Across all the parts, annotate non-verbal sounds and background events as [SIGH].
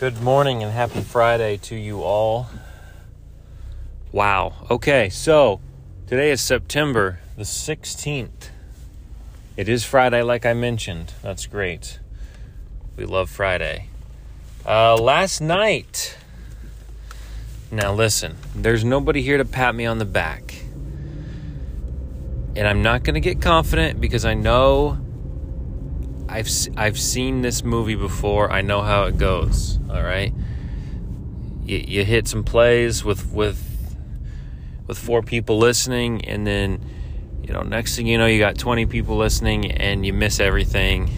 Good morning and happy Friday to you all. Wow. Okay, so today is September the 16th. It is Friday, like I mentioned. That's great. We love Friday. Uh, last night, now listen, there's nobody here to pat me on the back. And I'm not going to get confident because I know I've I've seen this movie before. I know how it goes. All right. You, you hit some plays with with with four people listening, and then you know next thing you know you got 20 people listening, and you miss everything,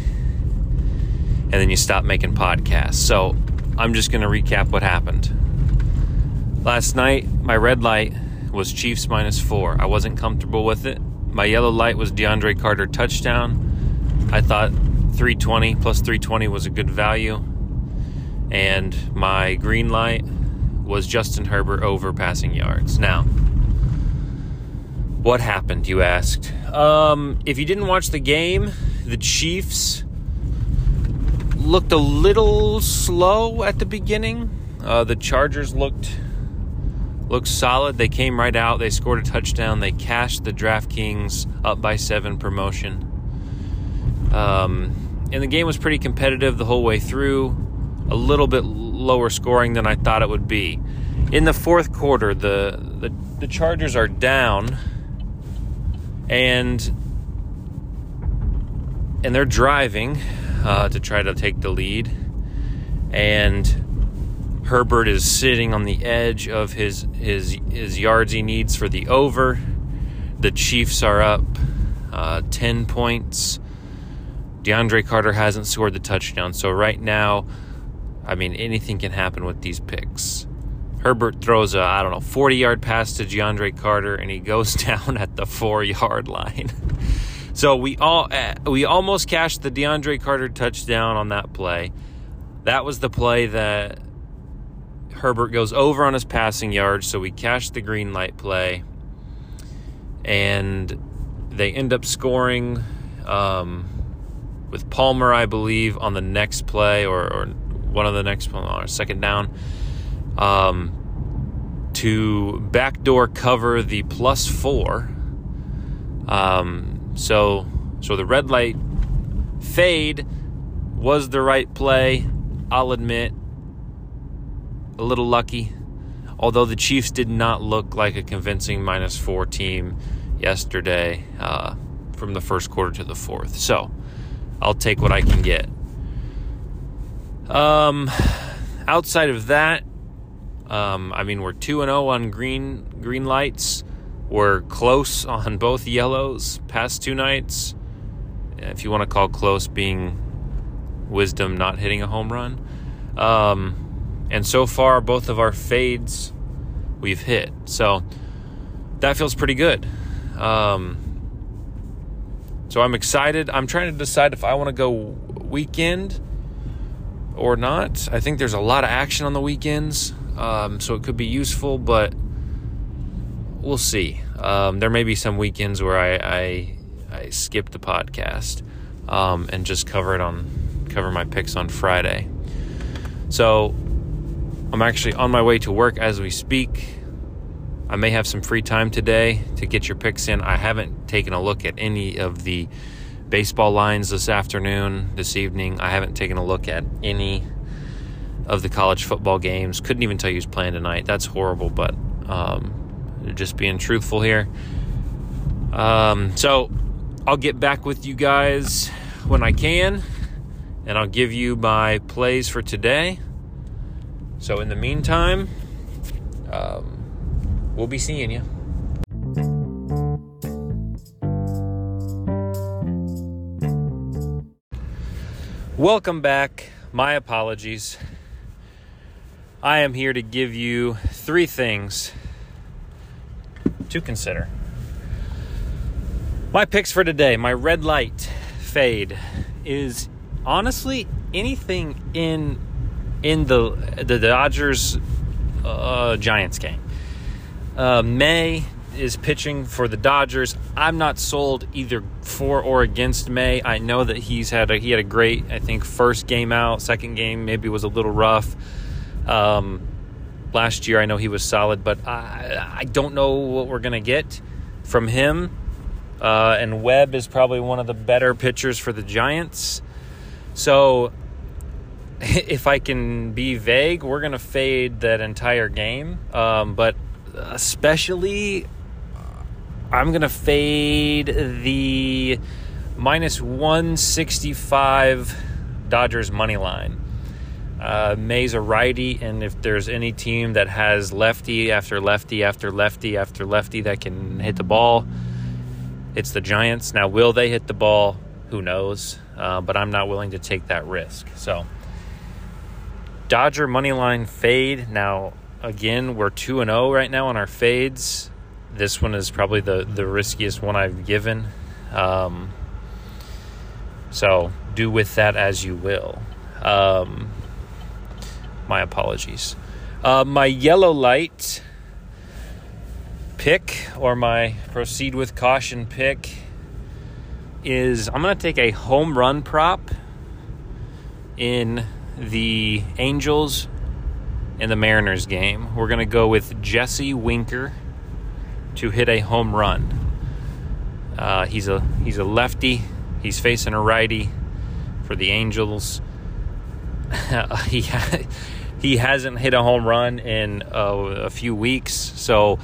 and then you stop making podcasts. So I'm just to recap what happened. Last night, my red light was Chiefs minus four. I wasn't comfortable with it. My yellow light was DeAndre Carter touchdown. I thought 320 plus 320 was a good value. And my green light was Justin Herbert over passing yards. Now, what happened, you asked? Um, if you didn't watch the game, the Chiefs looked a little slow at the beginning. Uh, the Chargers looked looked solid. They came right out. They scored a touchdown. They cashed the DraftKings up by seven promotion. Um, and the game was pretty competitive the whole way through. A little bit lower scoring than I thought it would be. In the fourth quarter, the the, the Chargers are down, and and they're driving uh, to try to take the lead, and Herbert is sitting on the edge of his his his yards he needs for the over. The Chiefs are up uh, ten points DeAndre Carter hasn't scored the touchdown. So right now, I mean, anything can happen with these picks. Herbert throws a, I don't know, 40 yard pass to DeAndre Carter and he goes [LAUGHS] down at the four yard line. [LAUGHS] so we all eh, we almost cashed the DeAndre Carter touchdown on that play. That was the play that Herbert goes over on his passing yards, so we cashed the green light play. And they end up scoring. Um, with Palmer, I believe, on the next play or, or one of the next or second down um, to backdoor cover the plus four. Um, so so the red light fade was the right play. I'll admit, a little lucky. Although the Chiefs did not look like a convincing minus four team yesterday uh, from the first quarter to the fourth. So I'll take what I can get. Um, outside of that, um, I mean, we're two and zero oh on green green lights. We're close [LAUGHS] on both yellows past two nights. If you want to call close being wisdom not hitting a home run. Um, and so far, both of our fades we've hit. So that feels pretty good. Um, so I'm excited. I'm trying to decide if I want to go weekend or not. I think there's a lot of action on the weekends, um, so it could be useful, but we'll see. Um, there may be some weekends where I I, I skip the podcast um, and just cover it on cover my picks on Friday. So I'm actually on my way to work as we speak. I may have some free time today to get your picks in. I haven't taken a look at any of the baseball lines this afternoon, this evening. I haven't taken a look at any of the college football games. Couldn't even tell you who's playing tonight. That's horrible, but um, just being truthful here. Um, so I'll get back with you guys when I can, and I'll give you my plays for today. So in the meantime, um, We'll be seeing you. Welcome back. My apologies. I am here to give you three things to consider. My picks for today, my red light fade is honestly anything in in the the Dodgers uh, Giants game. Uh, May is pitching for the Dodgers. I'm not sold either for or against May. I know that he's had a, he had a great, I think, first game out. Second game maybe was a little rough. Um, last year I know he was solid, but I, I don't know what we're gonna get from him. Uh, and Webb is probably one of the better pitchers for the Giants. So [LAUGHS] if I can be vague, we're going to fade that entire game. Um, but especially, I'm going to fade the minus 165 Dodgers money line. Uh, May's a righty, and if there's any team that has lefty after lefty after lefty after lefty that can hit the ball, it's the Giants. Now, will they hit the ball? Who knows? Uh, but I'm not willing to take that risk. So, Dodger money line fade. Now, again, we're 2 and 0 right now on our fades. This one is probably the, the riskiest one I've given. Um, so, do with that as you will. Um, my apologies. Uh, my yellow light pick, or my proceed with caution pick, is I'm going to take a home run prop in the Angels and the Mariners game. We're going to go with Jesse Winker to hit a home run. Uh, he's a he's a lefty. He's facing a righty for the Angels. [LAUGHS] he ha- he hasn't hit a home run in uh, a few weeks, so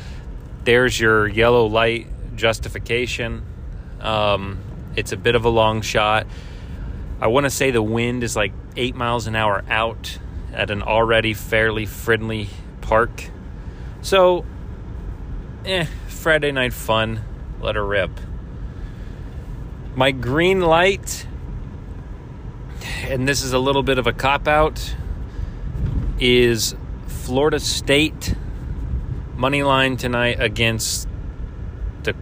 there's your yellow light justification. Um, it's a bit of a long shot. I want to say the wind is like eight miles an hour out at an already fairly friendly park. So, eh, Friday night fun. Let her rip. My green light, and this is a little bit of a cop out, is Florida State money line tonight against the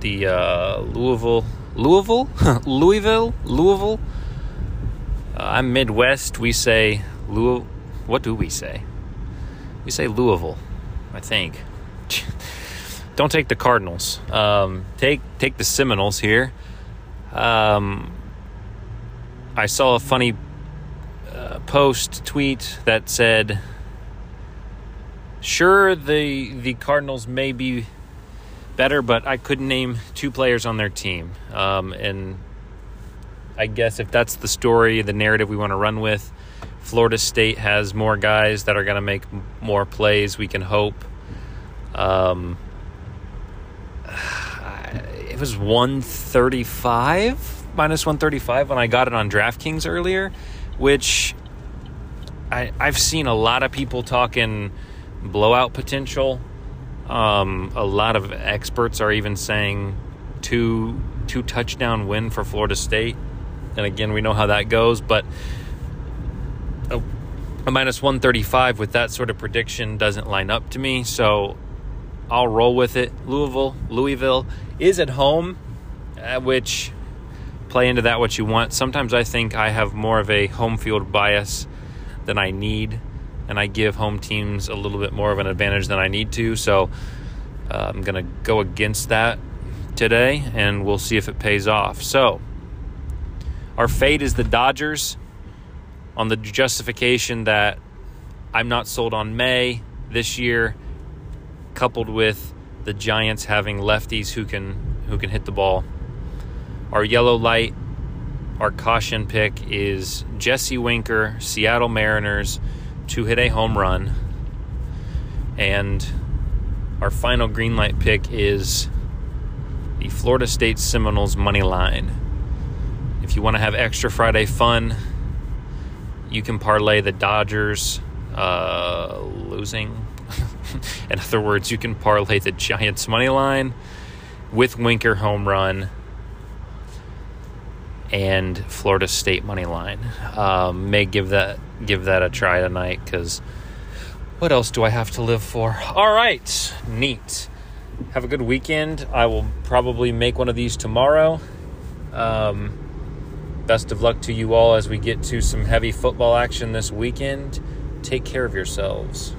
the uh, Louisville Louisville [LAUGHS] Louisville Louisville uh, I'm Midwest. We say Louisville. What do we say? We say Louisville, I think. [LAUGHS] Don't take the Cardinals. Um, take take the Seminoles here. Um, I saw a funny uh, post tweet that said, "Sure, the the Cardinals may be better, but I couldn't name two players on their team." Um, and I guess if that's the story, the narrative we want to run with, Florida State has more guys that are going to make more plays. We can hope. Um, [SIGHS] it was 135 minus 135 when I got it on DraftKings earlier, which I, I've seen a lot of people talking blowout potential. Um, a lot of experts are even saying two two touchdown win for Florida State. And again, we know how that goes, but a, a minus 135 with that sort of prediction doesn't line up to me. So I'll roll with it. Louisville, Louisville is at home, which play into that what you want. Sometimes I think I have more of a home field bias than I need, and I give home teams a little bit more of an advantage than I need to. So uh, I'm going to go against that today, and we'll see if it pays off. So our fate is the Dodgers on the justification that I'm not sold on May this year, coupled with the Giants having lefties who can who can hit the ball. Our yellow light, our caution pick is Jesse Winker, Seattle Mariners, to hit a home run. And our final green light pick is the Florida State Seminoles money line. If you want to have extra Friday fun, you can parlay the Dodgers uh, losing. [LAUGHS] In other words, you can parlay the Giants money line with Winker home run and Florida State money line. Um, may give that give that a try tonight because what else do I have to live for? All right, neat. Have a good weekend. I will probably make one of these tomorrow. Um, best of luck to you all as we get to some heavy football action this weekend. Take care of yourselves.